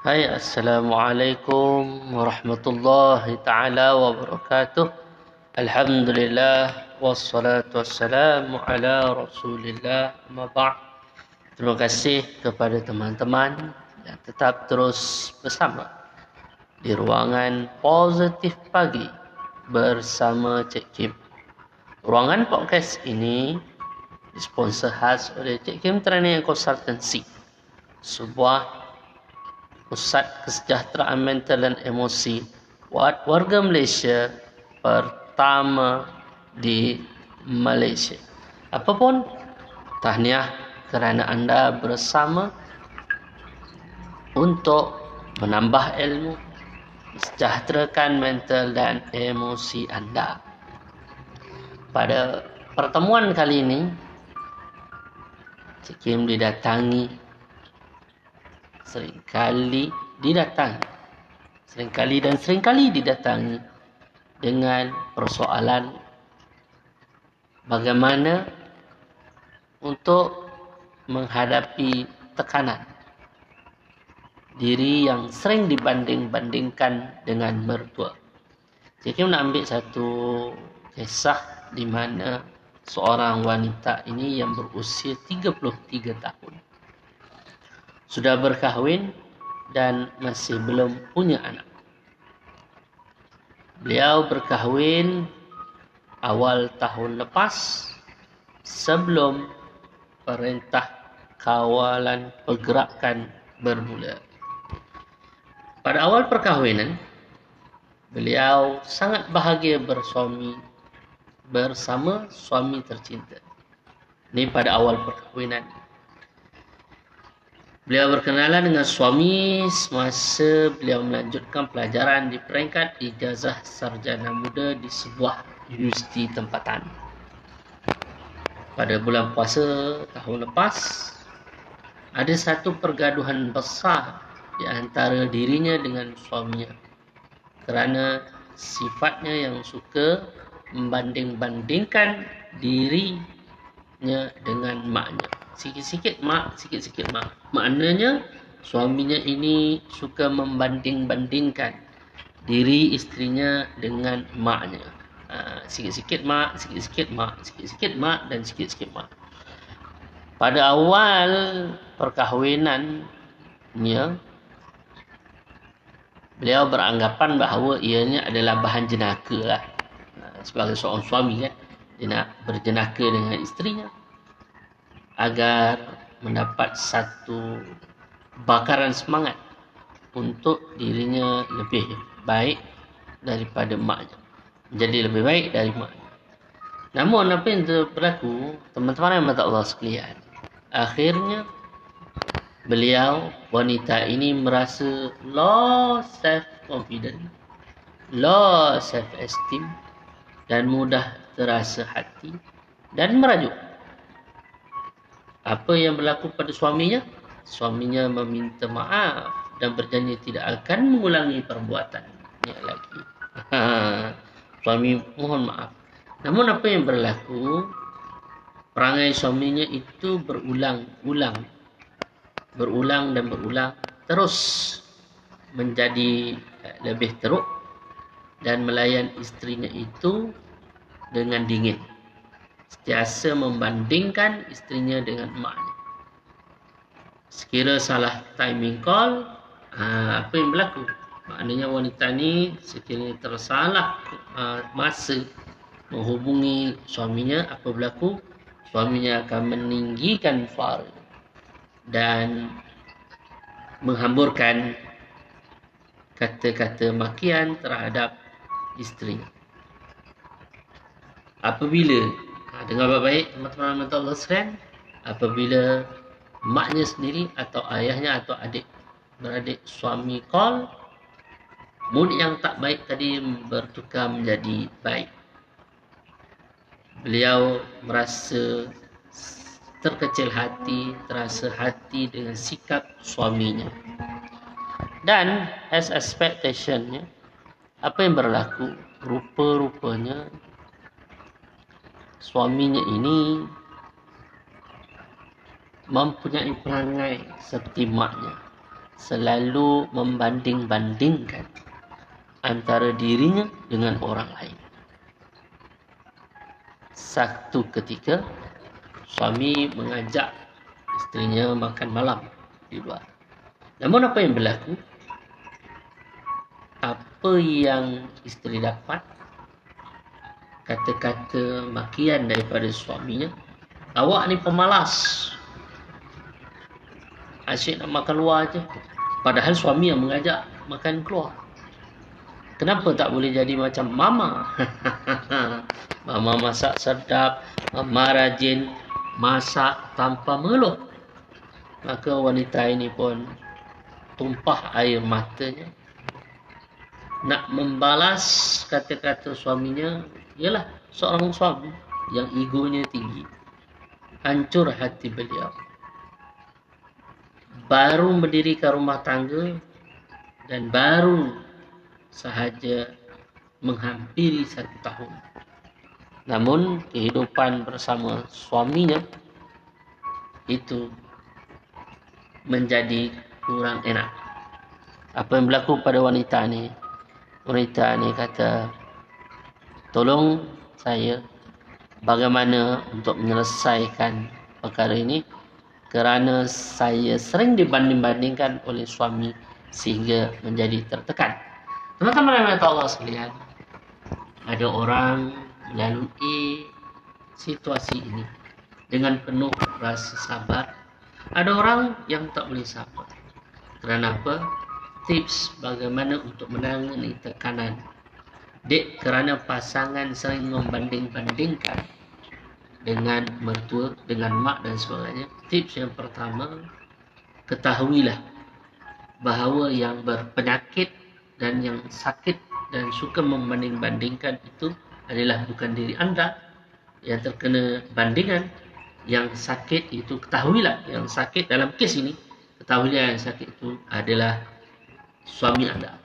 Hai Assalamualaikum warahmatullahi taala wabarakatuh Alhamdulillah wassalatu wassalamu ala rasulillah amma Terima kasih kepada teman-teman yang tetap terus bersama di ruangan positif pagi bersama Cik Kim. Ruangan podcast ini disponsor khas oleh Cik Kim Training Consultancy. Sebuah Pusat Kesejahteraan Mental dan Emosi warga Malaysia pertama di Malaysia. Apapun, tahniah kerana anda bersama untuk menambah ilmu, sejahterakan mental dan emosi anda. Pada pertemuan kali ini, Cik Kim didatangi seringkali didatangi. Seringkali dan seringkali didatangi dengan persoalan bagaimana untuk menghadapi tekanan. Diri yang sering dibanding-bandingkan dengan mertua. Jadi nak ambil satu kisah di mana seorang wanita ini yang berusia 33 tahun sudah berkahwin dan masih belum punya anak. Beliau berkahwin awal tahun lepas sebelum perintah kawalan pergerakan bermula. Pada awal perkahwinan, beliau sangat bahagia bersuami bersama suami tercinta. Ini pada awal perkahwinan. Beliau berkenalan dengan suami semasa beliau melanjutkan pelajaran di peringkat ijazah sarjana muda di sebuah universiti tempatan. Pada bulan puasa tahun lepas, ada satu pergaduhan besar di antara dirinya dengan suaminya kerana sifatnya yang suka membanding-bandingkan dirinya dengan maknya sikit-sikit mak, sikit-sikit mak. Maknanya suaminya ini suka membanding-bandingkan diri istrinya dengan maknya. Ha, sikit-sikit mak, sikit-sikit mak, sikit-sikit mak dan sikit-sikit mak. Pada awal perkahwinannya, beliau beranggapan bahawa ianya adalah bahan jenaka lah. Ha, sebagai seorang suami kan, dia nak berjenaka dengan istrinya agar mendapat satu bakaran semangat untuk dirinya lebih baik daripada maknya. Menjadi lebih baik dari maknya. Namun apa yang berlaku, teman-teman yang mata Allah sekalian, akhirnya beliau, wanita ini merasa low self-confidence, low self-esteem dan mudah terasa hati dan merajuk apa yang berlaku pada suaminya? Suaminya meminta maaf dan berjanji tidak akan mengulangi perbuatan lagi. Suami mohon maaf. Namun apa yang berlaku? Perangai suaminya itu berulang-ulang. Berulang dan berulang. Terus menjadi lebih teruk. Dan melayan istrinya itu dengan dingin sentiasa membandingkan istrinya dengan emaknya. Sekira salah timing call, ha, apa yang berlaku? Maknanya wanita ni sekiranya tersalah ha, masa menghubungi suaminya, apa berlaku? Suaminya akan meninggikan suara dan menghamburkan kata-kata makian terhadap istrinya. Apabila Ha, dengar baik-baik teman-teman minta Allah sekalian apabila maknya sendiri atau ayahnya atau adik beradik suami call mood yang tak baik tadi bertukar menjadi baik. Beliau merasa terkecil hati terasa hati dengan sikap suaminya. Dan as expectationnya apa yang berlaku? Rupa-rupanya suaminya ini mempunyai perangai seperti maknya selalu membanding-bandingkan antara dirinya dengan orang lain. Satu ketika suami mengajak istrinya makan malam di luar. Namun apa yang berlaku? Apa yang isteri dapat? Kata-kata makian daripada suaminya. Awak ni pemalas. Asyik nak makan luar je. Padahal suami yang mengajak makan keluar. Kenapa tak boleh jadi macam mama? mama masak sedap, mama rajin masak tanpa mengeluh. Maka wanita ini pun tumpah air matanya. Nak membalas kata-kata suaminya, ialah seorang suami yang egonya tinggi. Hancur hati beliau baru mendirikan rumah tangga dan baru sahaja menghampiri satu tahun. Namun kehidupan bersama suaminya itu menjadi kurang enak. Apa yang berlaku pada wanita ni? Wanita ni kata, tolong saya bagaimana untuk menyelesaikan perkara ini kerana saya sering dibanding-bandingkan oleh suami sehingga menjadi tertekan. Teman-teman yang -teman Allah sekalian, ada orang melalui situasi ini dengan penuh rasa sabar. Ada orang yang tak boleh sabar. Kerana apa? Tips bagaimana untuk menangani tekanan. Dek kerana pasangan sering membanding-bandingkan dengan mertua, dengan mak dan sebagainya. Tips yang pertama, ketahuilah bahawa yang berpenyakit dan yang sakit dan suka membanding-bandingkan itu adalah bukan diri anda yang terkena bandingan. Yang sakit itu ketahuilah yang sakit dalam kes ini ketahuilah yang sakit itu adalah suami anda.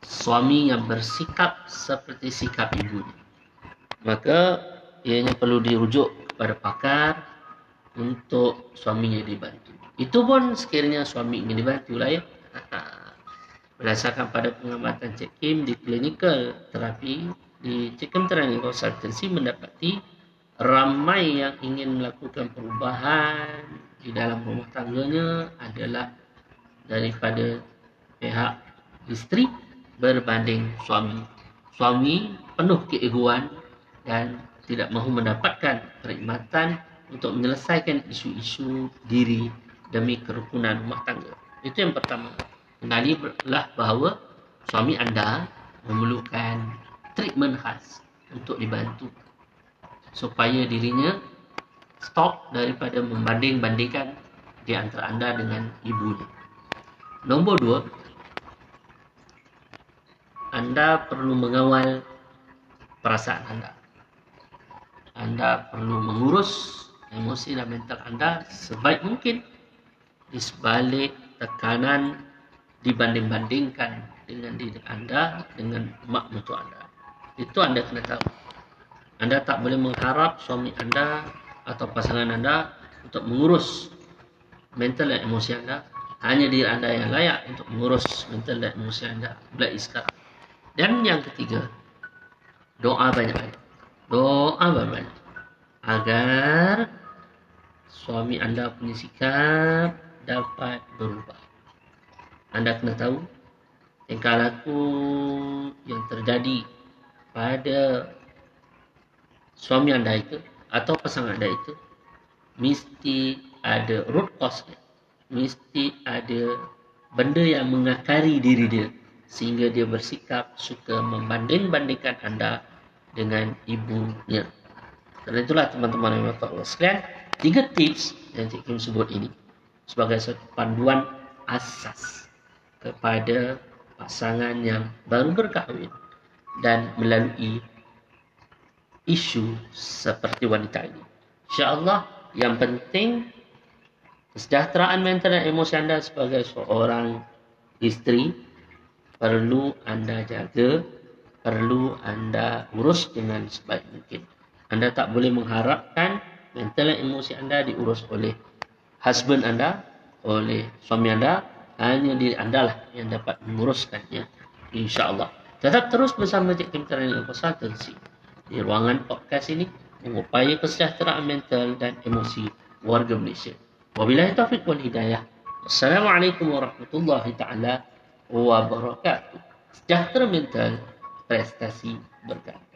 Suami yang bersikap seperti sikap ibu. Maka ianya perlu dirujuk kepada pakar untuk suaminya dibantu. Itu pun sekiranya suami ingin dibantu lah ya. Berdasarkan pada pengamatan Cik Kim di clinical terapi di Cik Kim Training Consultancy mendapati ramai yang ingin melakukan perubahan di dalam rumah tangganya adalah daripada pihak isteri berbanding suami. Suami penuh keegoan dan tidak mahu mendapatkan perkhidmatan untuk menyelesaikan isu-isu diri demi kerukunan rumah tangga. Itu yang pertama. Kenalilah bahawa suami anda memerlukan treatment khas untuk dibantu supaya dirinya stop daripada membanding-bandingkan di antara anda dengan ibu. Nombor dua, anda perlu mengawal perasaan anda anda perlu mengurus emosi dan mental anda sebaik mungkin di sebalik tekanan dibanding-bandingkan dengan diri anda dengan mak mertua anda. Itu anda kena tahu. Anda tak boleh mengharap suami anda atau pasangan anda untuk mengurus mental dan emosi anda. Hanya diri anda yang layak untuk mengurus mental dan emosi anda. Mulai sekarang. Dan yang ketiga, doa banyak-banyak. Doa banyak agar suami anda punya sikap dapat berubah. Anda kena tahu tingkah laku yang terjadi pada suami anda itu atau pasangan anda itu mesti ada root cause mesti ada benda yang mengakari diri dia sehingga dia bersikap suka membanding-bandingkan anda dengan ibunya. Karena itulah teman-teman yang berkata Allah sekalian, tiga tips yang Cik Kim sebut ini sebagai satu panduan asas kepada pasangan yang baru berkahwin dan melalui isu seperti wanita ini. InsyaAllah yang penting kesejahteraan mental dan emosi anda sebagai seorang isteri perlu anda jaga perlu anda urus dengan sebaik mungkin. Anda tak boleh mengharapkan mental dan emosi anda diurus oleh husband anda oleh suami anda. Hanya diri anda lah yang dapat menguruskannya insyaAllah. Tetap terus bersama Cik Kim Terani Konsultansi di ruangan podcast ini mengupai kesejahteraan mental dan emosi warga Malaysia. Wabillahi taufiq wal hidayah. Assalamualaikum warahmatullahi taala wabarakatuh sejahtera mental prestasi berkat